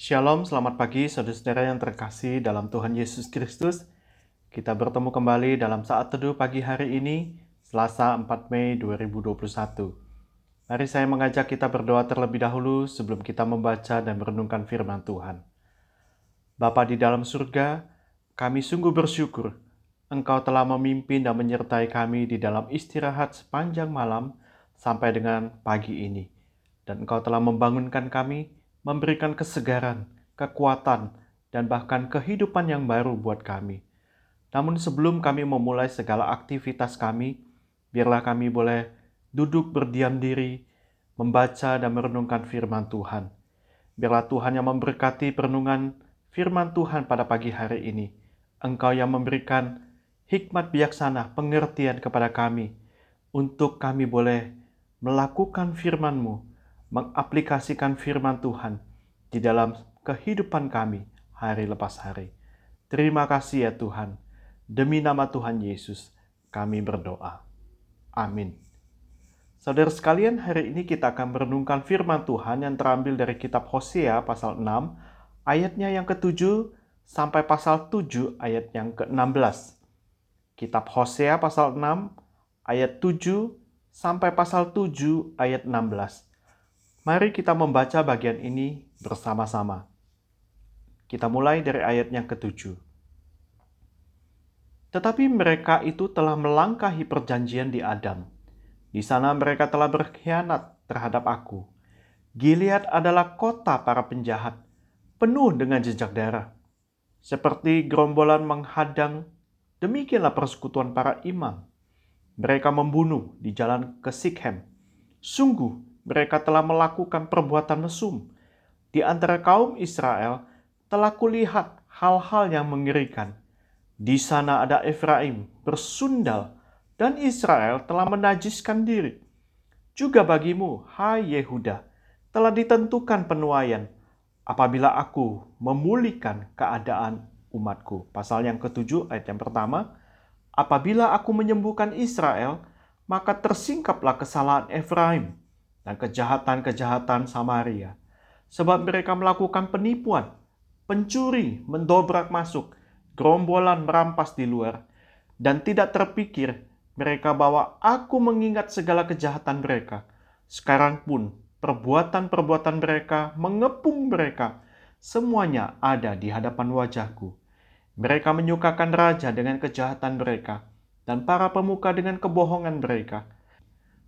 Shalom, selamat pagi saudara-saudara yang terkasih dalam Tuhan Yesus Kristus. Kita bertemu kembali dalam saat teduh pagi hari ini, Selasa 4 Mei 2021. Mari saya mengajak kita berdoa terlebih dahulu sebelum kita membaca dan merenungkan firman Tuhan. Bapa di dalam surga, kami sungguh bersyukur Engkau telah memimpin dan menyertai kami di dalam istirahat sepanjang malam sampai dengan pagi ini. Dan Engkau telah membangunkan kami, memberikan kesegaran, kekuatan, dan bahkan kehidupan yang baru buat kami. Namun sebelum kami memulai segala aktivitas kami, biarlah kami boleh duduk berdiam diri, membaca dan merenungkan firman Tuhan. Biarlah Tuhan yang memberkati perenungan firman Tuhan pada pagi hari ini. Engkau yang memberikan hikmat bijaksana, pengertian kepada kami, untuk kami boleh melakukan firman-Mu, mengaplikasikan firman Tuhan di dalam kehidupan kami hari lepas hari. Terima kasih ya Tuhan. Demi nama Tuhan Yesus, kami berdoa. Amin. Saudara sekalian, hari ini kita akan merenungkan firman Tuhan yang terambil dari kitab Hosea pasal 6, ayatnya yang ke-7 sampai pasal 7 ayat yang ke-16. Kitab Hosea pasal 6 ayat 7 sampai pasal 7 ayat 16. Mari kita membaca bagian ini bersama-sama. Kita mulai dari ayat yang ketujuh. Tetapi mereka itu telah melangkahi perjanjian di Adam. Di sana mereka telah berkhianat terhadap aku. Gilead adalah kota para penjahat, penuh dengan jejak darah. Seperti gerombolan menghadang, demikianlah persekutuan para imam. Mereka membunuh di jalan ke Sikhem. Sungguh, mereka telah melakukan perbuatan mesum. Di antara kaum Israel telah kulihat hal-hal yang mengerikan. Di sana ada Efraim bersundal dan Israel telah menajiskan diri. Juga bagimu, hai Yehuda, telah ditentukan penuaian apabila aku memulihkan keadaan umatku. Pasal yang ketujuh ayat yang pertama, apabila aku menyembuhkan Israel, maka tersingkaplah kesalahan Efraim dan kejahatan-kejahatan Samaria. Sebab mereka melakukan penipuan, pencuri, mendobrak masuk, gerombolan merampas di luar, dan tidak terpikir mereka bahwa aku mengingat segala kejahatan mereka. Sekarang pun perbuatan-perbuatan mereka mengepung mereka. Semuanya ada di hadapan wajahku. Mereka menyukakan raja dengan kejahatan mereka, dan para pemuka dengan kebohongan mereka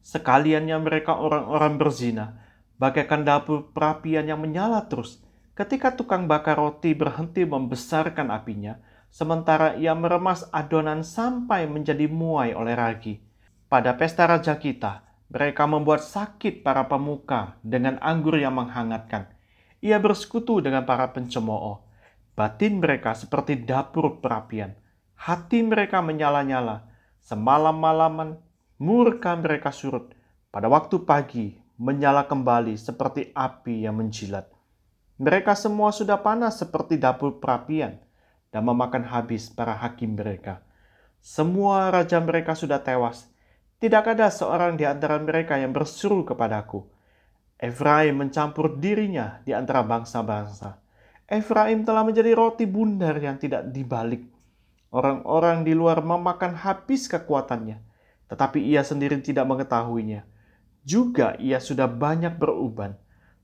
sekaliannya mereka orang-orang berzina, bagaikan dapur perapian yang menyala terus. Ketika tukang bakar roti berhenti membesarkan apinya, sementara ia meremas adonan sampai menjadi muai oleh ragi. Pada pesta raja kita, mereka membuat sakit para pemuka dengan anggur yang menghangatkan. Ia bersekutu dengan para pencemooh. Batin mereka seperti dapur perapian. Hati mereka menyala-nyala. Semalam-malaman murka mereka surut. Pada waktu pagi, menyala kembali seperti api yang menjilat. Mereka semua sudah panas seperti dapur perapian dan memakan habis para hakim mereka. Semua raja mereka sudah tewas. Tidak ada seorang di antara mereka yang berseru kepadaku. Efraim mencampur dirinya di antara bangsa-bangsa. Efraim telah menjadi roti bundar yang tidak dibalik. Orang-orang di luar memakan habis kekuatannya tetapi ia sendiri tidak mengetahuinya. Juga ia sudah banyak beruban,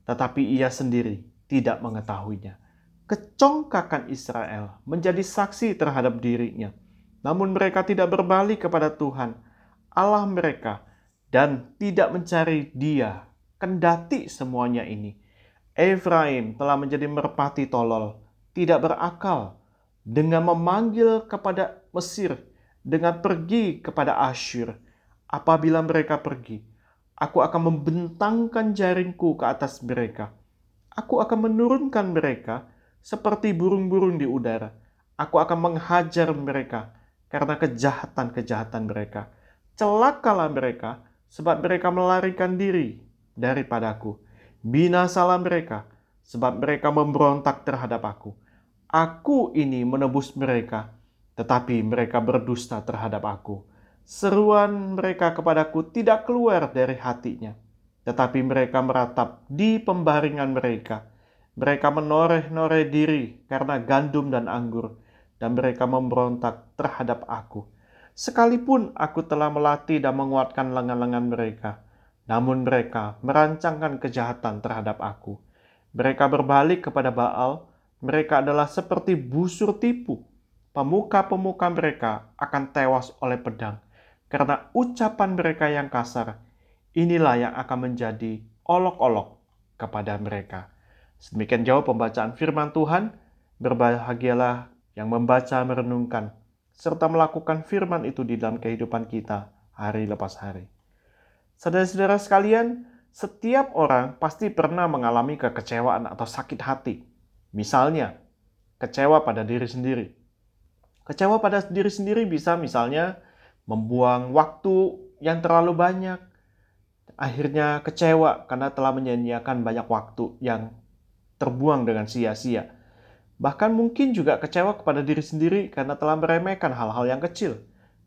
tetapi ia sendiri tidak mengetahuinya. Kecongkakan Israel menjadi saksi terhadap dirinya, namun mereka tidak berbalik kepada Tuhan, Allah mereka, dan tidak mencari Dia. Kendati semuanya ini, Efraim telah menjadi merpati tolol, tidak berakal, dengan memanggil kepada Mesir dengan pergi kepada Asyur. Apabila mereka pergi, aku akan membentangkan jaringku ke atas mereka. Aku akan menurunkan mereka seperti burung-burung di udara. Aku akan menghajar mereka karena kejahatan-kejahatan mereka. Celakalah mereka, sebab mereka melarikan diri daripadaku. Binasalah mereka, sebab mereka memberontak terhadap aku. Aku ini menebus mereka tetapi mereka berdusta terhadap aku. Seruan mereka kepadaku tidak keluar dari hatinya, tetapi mereka meratap di pembaringan mereka. Mereka menoreh-noreh diri karena gandum dan anggur, dan mereka memberontak terhadap aku. Sekalipun aku telah melatih dan menguatkan lengan-lengan mereka, namun mereka merancangkan kejahatan terhadap aku. Mereka berbalik kepada Baal, mereka adalah seperti busur tipu. Pemuka-pemuka mereka akan tewas oleh pedang, karena ucapan mereka yang kasar. Inilah yang akan menjadi olok-olok kepada mereka. Sedemikian jauh pembacaan firman Tuhan. Berbahagialah yang membaca, merenungkan, serta melakukan firman itu di dalam kehidupan kita hari lepas hari. Saudara-saudara sekalian, setiap orang pasti pernah mengalami kekecewaan atau sakit hati. Misalnya, kecewa pada diri sendiri. Kecewa pada diri sendiri bisa misalnya membuang waktu yang terlalu banyak, akhirnya kecewa karena telah menyanyiakan banyak waktu yang terbuang dengan sia-sia. Bahkan mungkin juga kecewa kepada diri sendiri karena telah meremehkan hal-hal yang kecil,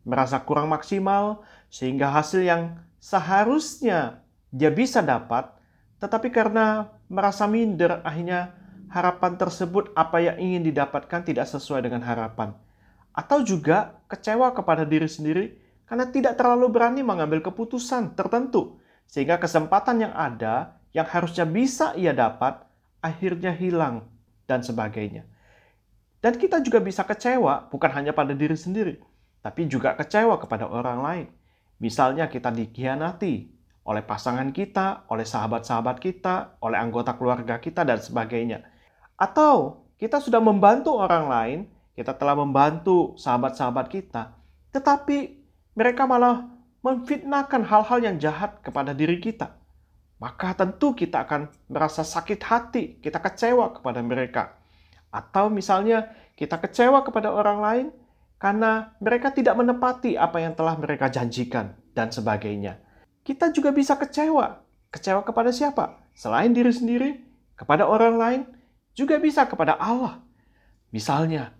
merasa kurang maksimal, sehingga hasil yang seharusnya dia bisa dapat, tetapi karena merasa minder, akhirnya harapan tersebut apa yang ingin didapatkan tidak sesuai dengan harapan. Atau juga kecewa kepada diri sendiri karena tidak terlalu berani mengambil keputusan tertentu, sehingga kesempatan yang ada yang harusnya bisa ia dapat akhirnya hilang, dan sebagainya. Dan kita juga bisa kecewa bukan hanya pada diri sendiri, tapi juga kecewa kepada orang lain. Misalnya kita dikhianati oleh pasangan kita, oleh sahabat-sahabat kita, oleh anggota keluarga kita, dan sebagainya. Atau kita sudah membantu orang lain, kita telah membantu sahabat-sahabat kita, tetapi mereka malah memfitnahkan hal-hal yang jahat kepada diri kita maka tentu kita akan merasa sakit hati, kita kecewa kepada mereka. Atau misalnya kita kecewa kepada orang lain karena mereka tidak menepati apa yang telah mereka janjikan dan sebagainya. Kita juga bisa kecewa. Kecewa kepada siapa? Selain diri sendiri, kepada orang lain, juga bisa kepada Allah. Misalnya,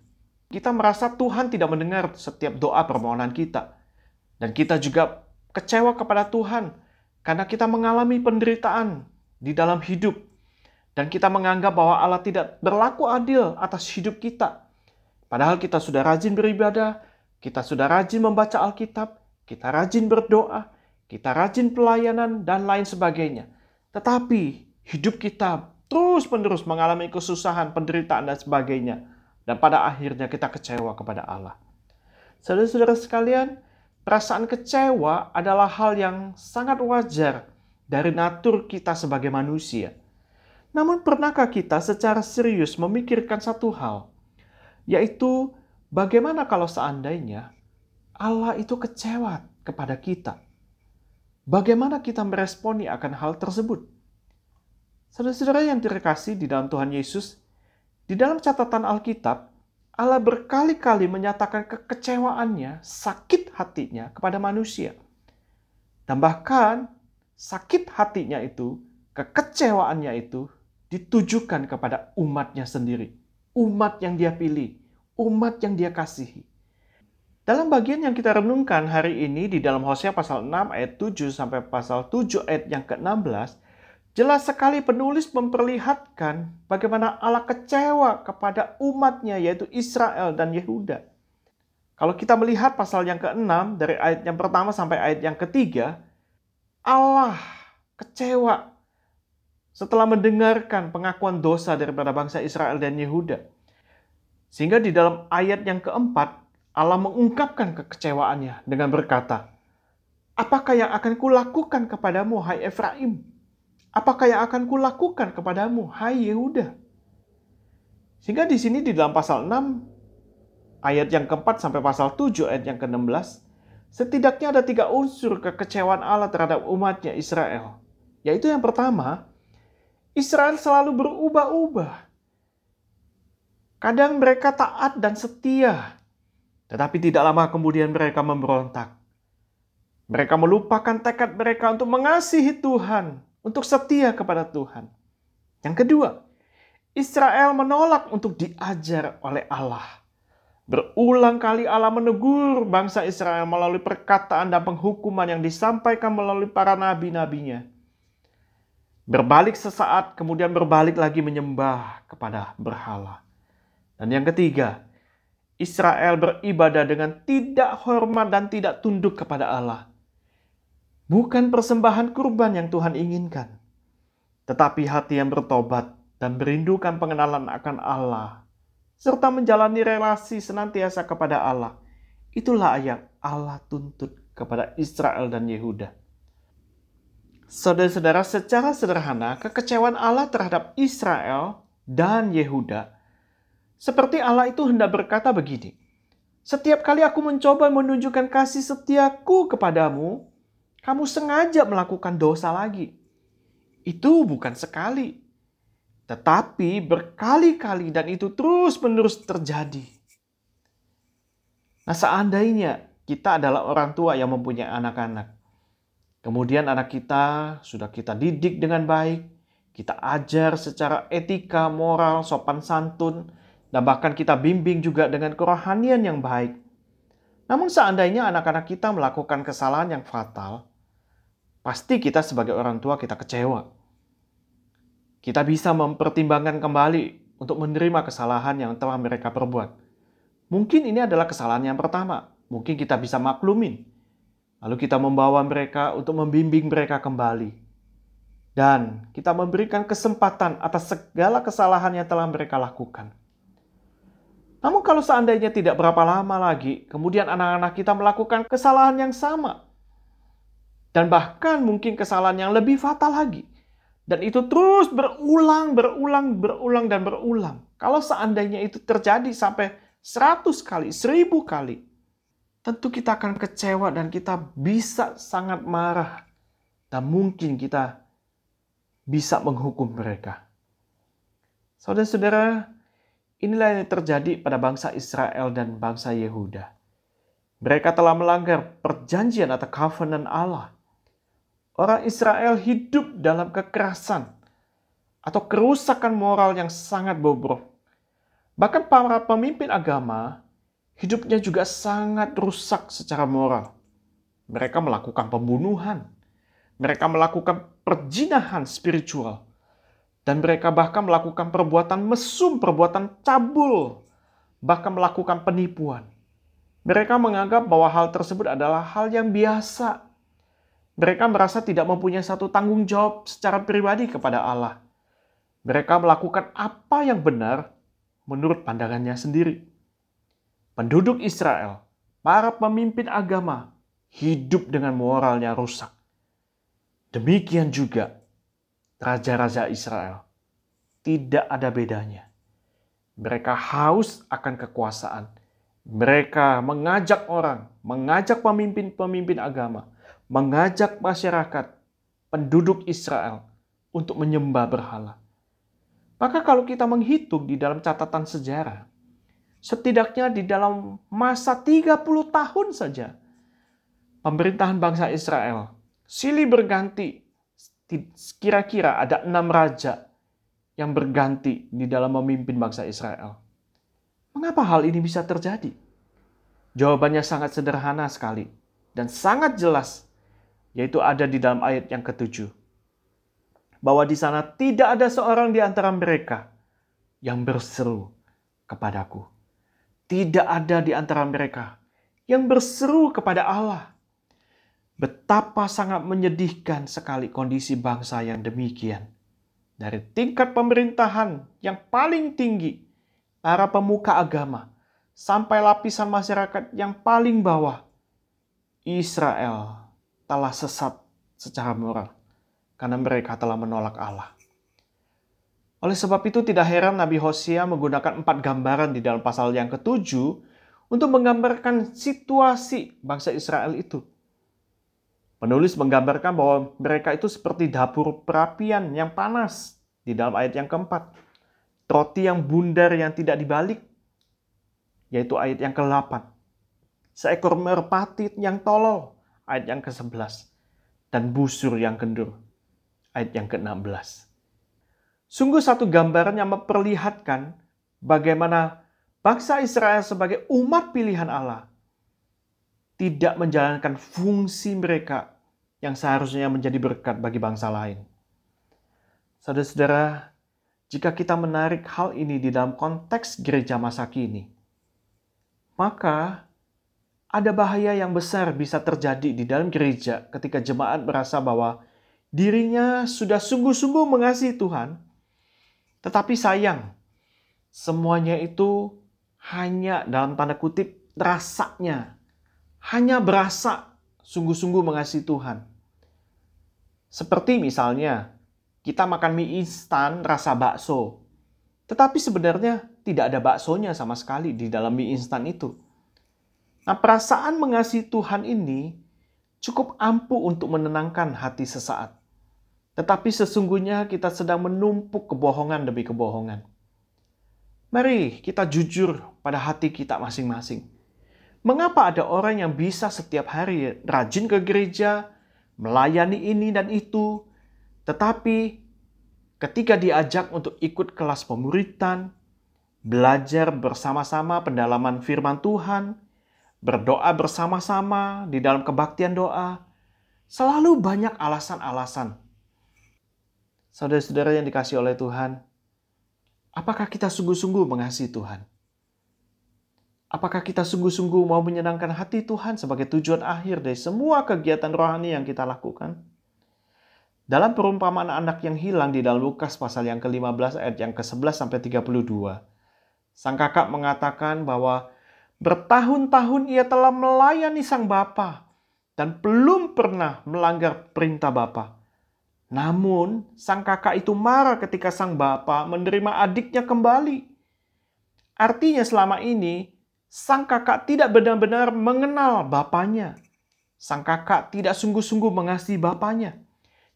kita merasa Tuhan tidak mendengar setiap doa permohonan kita. Dan kita juga kecewa kepada Tuhan karena kita mengalami penderitaan di dalam hidup dan kita menganggap bahwa Allah tidak berlaku adil atas hidup kita. Padahal kita sudah rajin beribadah, kita sudah rajin membaca Alkitab, kita rajin berdoa, kita rajin pelayanan dan lain sebagainya. Tetapi hidup kita terus-menerus mengalami kesusahan, penderitaan dan sebagainya. Dan pada akhirnya kita kecewa kepada Allah. Saudara-saudara sekalian, Perasaan kecewa adalah hal yang sangat wajar dari natur kita sebagai manusia. Namun, pernahkah kita secara serius memikirkan satu hal, yaitu bagaimana kalau seandainya Allah itu kecewa kepada kita? Bagaimana kita meresponi akan hal tersebut? Saudara-saudara yang terkasih di dalam Tuhan Yesus, di dalam catatan Alkitab, Allah berkali-kali menyatakan kekecewaannya, sakit hatinya kepada manusia. Dan bahkan sakit hatinya itu, kekecewaannya itu ditujukan kepada umatnya sendiri. Umat yang dia pilih, umat yang dia kasihi. Dalam bagian yang kita renungkan hari ini di dalam Hosea pasal 6 ayat 7 sampai pasal 7 ayat yang ke-16, Jelas sekali penulis memperlihatkan bagaimana Allah kecewa kepada umatnya yaitu Israel dan Yehuda. Kalau kita melihat pasal yang ke-6 dari ayat yang pertama sampai ayat yang ketiga, Allah kecewa setelah mendengarkan pengakuan dosa daripada bangsa Israel dan Yehuda. Sehingga di dalam ayat yang keempat, Allah mengungkapkan kekecewaannya dengan berkata, Apakah yang akan kulakukan kepadamu, hai Efraim? Apakah yang akan kulakukan kepadamu, hai Yehuda? Sehingga di sini di dalam pasal 6 ayat yang keempat sampai pasal 7 ayat yang ke-16 setidaknya ada tiga unsur kekecewaan Allah terhadap umatnya Israel. Yaitu yang pertama, Israel selalu berubah-ubah. Kadang mereka taat dan setia, tetapi tidak lama kemudian mereka memberontak. Mereka melupakan tekad mereka untuk mengasihi Tuhan untuk setia kepada Tuhan. Yang kedua, Israel menolak untuk diajar oleh Allah. Berulang kali Allah menegur bangsa Israel melalui perkataan dan penghukuman yang disampaikan melalui para nabi-nabinya. Berbalik sesaat, kemudian berbalik lagi menyembah kepada berhala. Dan yang ketiga, Israel beribadah dengan tidak hormat dan tidak tunduk kepada Allah. Bukan persembahan kurban yang Tuhan inginkan, tetapi hati yang bertobat dan merindukan pengenalan akan Allah, serta menjalani relasi senantiasa kepada Allah. Itulah yang Allah tuntut kepada Israel dan Yehuda. Saudara-saudara, secara sederhana, kekecewaan Allah terhadap Israel dan Yehuda seperti Allah itu hendak berkata begini, Setiap kali aku mencoba menunjukkan kasih setiaku kepadamu, kamu sengaja melakukan dosa lagi. Itu bukan sekali, tetapi berkali-kali dan itu terus-menerus terjadi. Nah, seandainya kita adalah orang tua yang mempunyai anak-anak, kemudian anak kita sudah kita didik dengan baik, kita ajar secara etika, moral, sopan santun, dan bahkan kita bimbing juga dengan kerohanian yang baik. Namun seandainya anak-anak kita melakukan kesalahan yang fatal, pasti kita sebagai orang tua kita kecewa. Kita bisa mempertimbangkan kembali untuk menerima kesalahan yang telah mereka perbuat. Mungkin ini adalah kesalahan yang pertama. Mungkin kita bisa maklumin. Lalu kita membawa mereka untuk membimbing mereka kembali. Dan kita memberikan kesempatan atas segala kesalahan yang telah mereka lakukan. Namun kalau seandainya tidak berapa lama lagi, kemudian anak-anak kita melakukan kesalahan yang sama, dan bahkan mungkin kesalahan yang lebih fatal lagi. Dan itu terus berulang, berulang, berulang, dan berulang. Kalau seandainya itu terjadi sampai 100 kali, 1000 kali, tentu kita akan kecewa dan kita bisa sangat marah. Dan mungkin kita bisa menghukum mereka. Saudara-saudara, inilah yang terjadi pada bangsa Israel dan bangsa Yehuda. Mereka telah melanggar perjanjian atau covenant Allah orang Israel hidup dalam kekerasan atau kerusakan moral yang sangat bobrok. Bahkan para pemimpin agama hidupnya juga sangat rusak secara moral. Mereka melakukan pembunuhan, mereka melakukan perjinahan spiritual, dan mereka bahkan melakukan perbuatan mesum, perbuatan cabul, bahkan melakukan penipuan. Mereka menganggap bahwa hal tersebut adalah hal yang biasa mereka merasa tidak mempunyai satu tanggung jawab secara pribadi kepada Allah. Mereka melakukan apa yang benar menurut pandangannya sendiri. Penduduk Israel, para pemimpin agama, hidup dengan moralnya rusak. Demikian juga raja-raja Israel. Tidak ada bedanya. Mereka haus akan kekuasaan. Mereka mengajak orang, mengajak pemimpin-pemimpin agama mengajak masyarakat penduduk Israel untuk menyembah berhala. Maka kalau kita menghitung di dalam catatan sejarah, setidaknya di dalam masa 30 tahun saja pemerintahan bangsa Israel silih berganti kira-kira ada enam raja yang berganti di dalam memimpin bangsa Israel. Mengapa hal ini bisa terjadi? Jawabannya sangat sederhana sekali dan sangat jelas yaitu ada di dalam ayat yang ketujuh. Bahwa di sana tidak ada seorang di antara mereka yang berseru kepadaku. Tidak ada di antara mereka yang berseru kepada Allah. Betapa sangat menyedihkan sekali kondisi bangsa yang demikian. Dari tingkat pemerintahan yang paling tinggi, para pemuka agama, sampai lapisan masyarakat yang paling bawah, Israel telah sesat secara moral karena mereka telah menolak Allah. Oleh sebab itu tidak heran Nabi Hosea menggunakan empat gambaran di dalam pasal yang ketujuh untuk menggambarkan situasi bangsa Israel itu. Penulis menggambarkan bahwa mereka itu seperti dapur perapian yang panas di dalam ayat yang keempat. Roti yang bundar yang tidak dibalik, yaitu ayat yang ke-8. Seekor merpati yang tolol, ayat yang ke-11 dan busur yang kendur ayat yang ke-16. Sungguh satu gambaran yang memperlihatkan bagaimana bangsa Israel sebagai umat pilihan Allah tidak menjalankan fungsi mereka yang seharusnya menjadi berkat bagi bangsa lain. Saudara-saudara, jika kita menarik hal ini di dalam konteks gereja masa kini, maka ada bahaya yang besar bisa terjadi di dalam gereja ketika jemaat merasa bahwa dirinya sudah sungguh-sungguh mengasihi Tuhan, tetapi sayang, semuanya itu hanya dalam tanda kutip rasanya, hanya berasa sungguh-sungguh mengasihi Tuhan. Seperti misalnya, kita makan mie instan rasa bakso. Tetapi sebenarnya tidak ada baksonya sama sekali di dalam mie instan itu. Nah, perasaan mengasihi Tuhan ini cukup ampuh untuk menenangkan hati sesaat. Tetapi sesungguhnya kita sedang menumpuk kebohongan demi kebohongan. Mari kita jujur pada hati kita masing-masing. Mengapa ada orang yang bisa setiap hari rajin ke gereja, melayani ini dan itu, tetapi ketika diajak untuk ikut kelas pemuritan, belajar bersama-sama pendalaman firman Tuhan, berdoa bersama-sama di dalam kebaktian doa, selalu banyak alasan-alasan. Saudara-saudara yang dikasih oleh Tuhan, apakah kita sungguh-sungguh mengasihi Tuhan? Apakah kita sungguh-sungguh mau menyenangkan hati Tuhan sebagai tujuan akhir dari semua kegiatan rohani yang kita lakukan? Dalam perumpamaan anak yang hilang di dalam Lukas pasal yang ke-15 ayat yang ke-11 sampai 32, sang kakak mengatakan bahwa bertahun-tahun ia telah melayani sang bapa dan belum pernah melanggar perintah bapa. Namun, sang kakak itu marah ketika sang bapa menerima adiknya kembali. Artinya selama ini, sang kakak tidak benar-benar mengenal bapaknya. Sang kakak tidak sungguh-sungguh mengasihi bapaknya.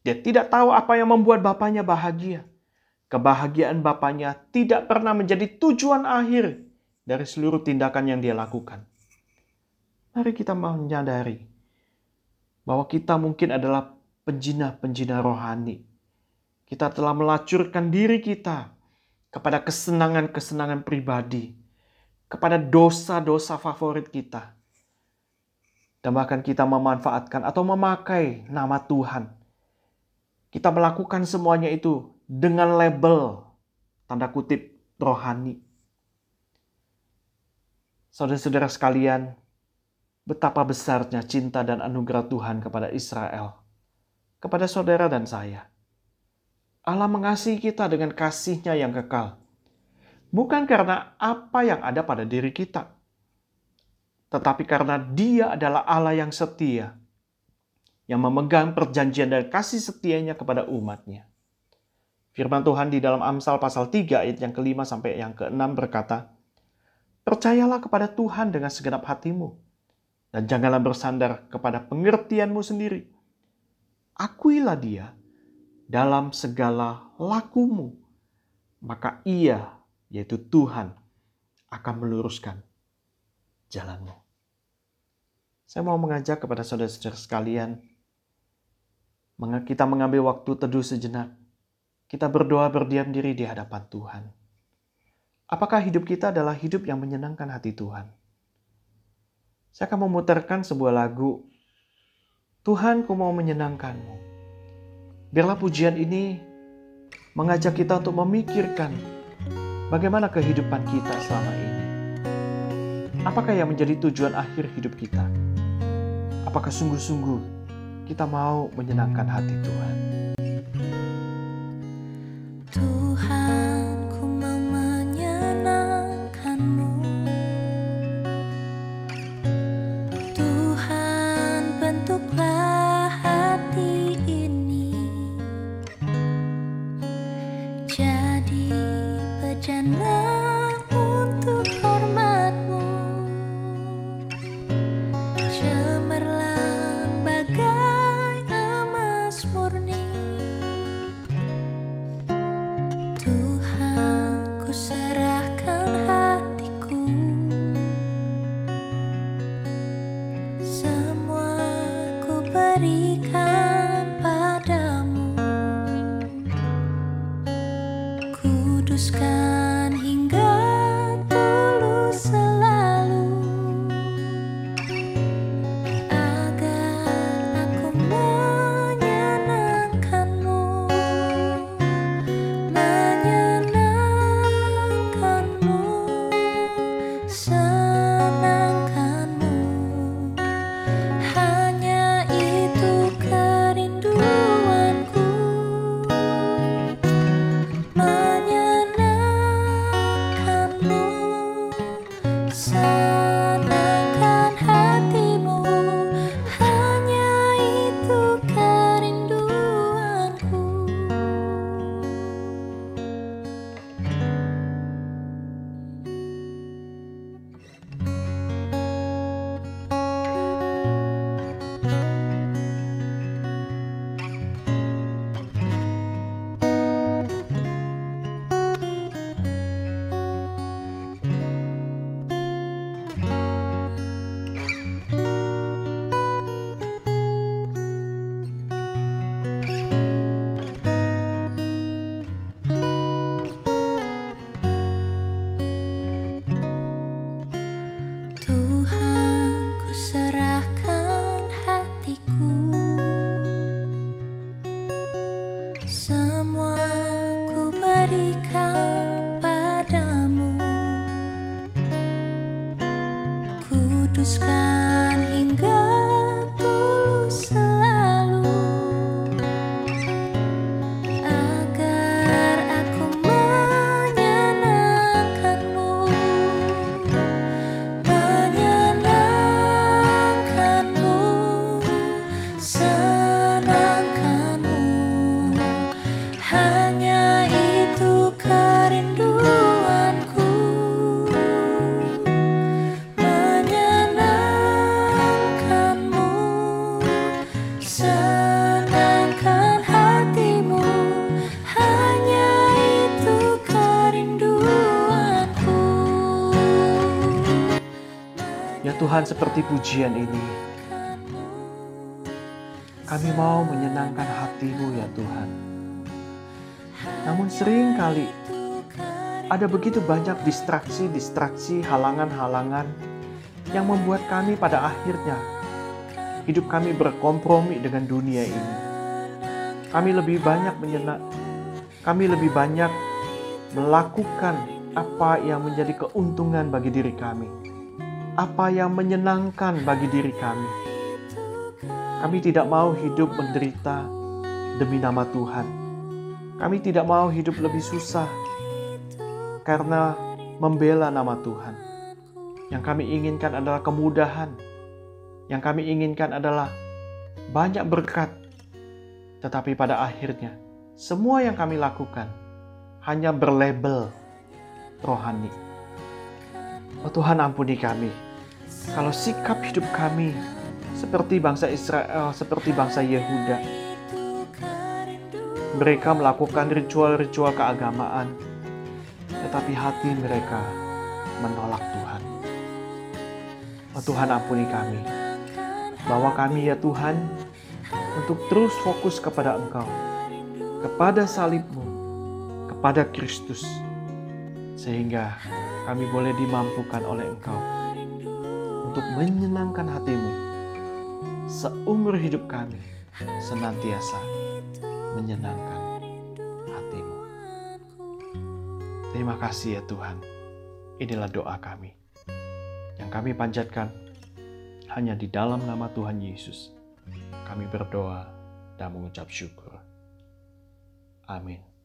Dia tidak tahu apa yang membuat bapaknya bahagia. Kebahagiaan bapaknya tidak pernah menjadi tujuan akhir dari seluruh tindakan yang dia lakukan. Mari kita menyadari bahwa kita mungkin adalah penjina-penjina rohani. Kita telah melacurkan diri kita kepada kesenangan-kesenangan pribadi, kepada dosa-dosa favorit kita. Dan bahkan kita memanfaatkan atau memakai nama Tuhan kita melakukan semuanya itu dengan label tanda kutip rohani. Saudara-saudara sekalian, betapa besarnya cinta dan anugerah Tuhan kepada Israel, kepada saudara dan saya. Allah mengasihi kita dengan kasihnya yang kekal. Bukan karena apa yang ada pada diri kita, tetapi karena dia adalah Allah yang setia yang memegang perjanjian dan kasih setianya kepada umatnya. Firman Tuhan di dalam Amsal pasal 3 ayat yang kelima sampai yang keenam berkata, Percayalah kepada Tuhan dengan segenap hatimu, dan janganlah bersandar kepada pengertianmu sendiri. Akuilah dia dalam segala lakumu, maka ia, yaitu Tuhan, akan meluruskan jalanmu. Saya mau mengajak kepada saudara-saudara sekalian kita mengambil waktu teduh sejenak. Kita berdoa berdiam diri di hadapan Tuhan. Apakah hidup kita adalah hidup yang menyenangkan hati Tuhan? Saya akan memutarkan sebuah lagu. Tuhan, ku mau menyenangkanmu. Biarlah pujian ini mengajak kita untuk memikirkan bagaimana kehidupan kita selama ini. Apakah yang menjadi tujuan akhir hidup kita? Apakah sungguh-sungguh kita mau menyenangkan hati Tuhan. Tuhan seperti pujian ini. Kami mau menyenangkan hatimu ya Tuhan. Namun sering kali ada begitu banyak distraksi-distraksi, halangan-halangan yang membuat kami pada akhirnya hidup kami berkompromi dengan dunia ini. Kami lebih banyak menyenak, kami lebih banyak melakukan apa yang menjadi keuntungan bagi diri kami, apa yang menyenangkan bagi diri kami. Kami tidak mau hidup menderita demi nama Tuhan. Kami tidak mau hidup lebih susah karena membela nama Tuhan. Yang kami inginkan adalah kemudahan. Yang kami inginkan adalah banyak berkat. Tetapi pada akhirnya, semua yang kami lakukan hanya berlabel rohani. Oh Tuhan ampuni kami. Kalau sikap hidup kami seperti bangsa Israel, seperti bangsa Yehuda. Mereka melakukan ritual-ritual keagamaan, tetapi hati mereka menolak Tuhan. Oh Tuhan ampuni kami. Bawa kami ya Tuhan untuk terus fokus kepada Engkau, kepada salibmu, kepada Kristus, sehingga kami boleh dimampukan oleh Engkau untuk menyenangkan hatimu seumur hidup kami senantiasa menyenangkan Terima kasih ya Tuhan. Inilah doa kami. Yang kami panjatkan hanya di dalam nama Tuhan Yesus. Kami berdoa dan mengucap syukur. Amin.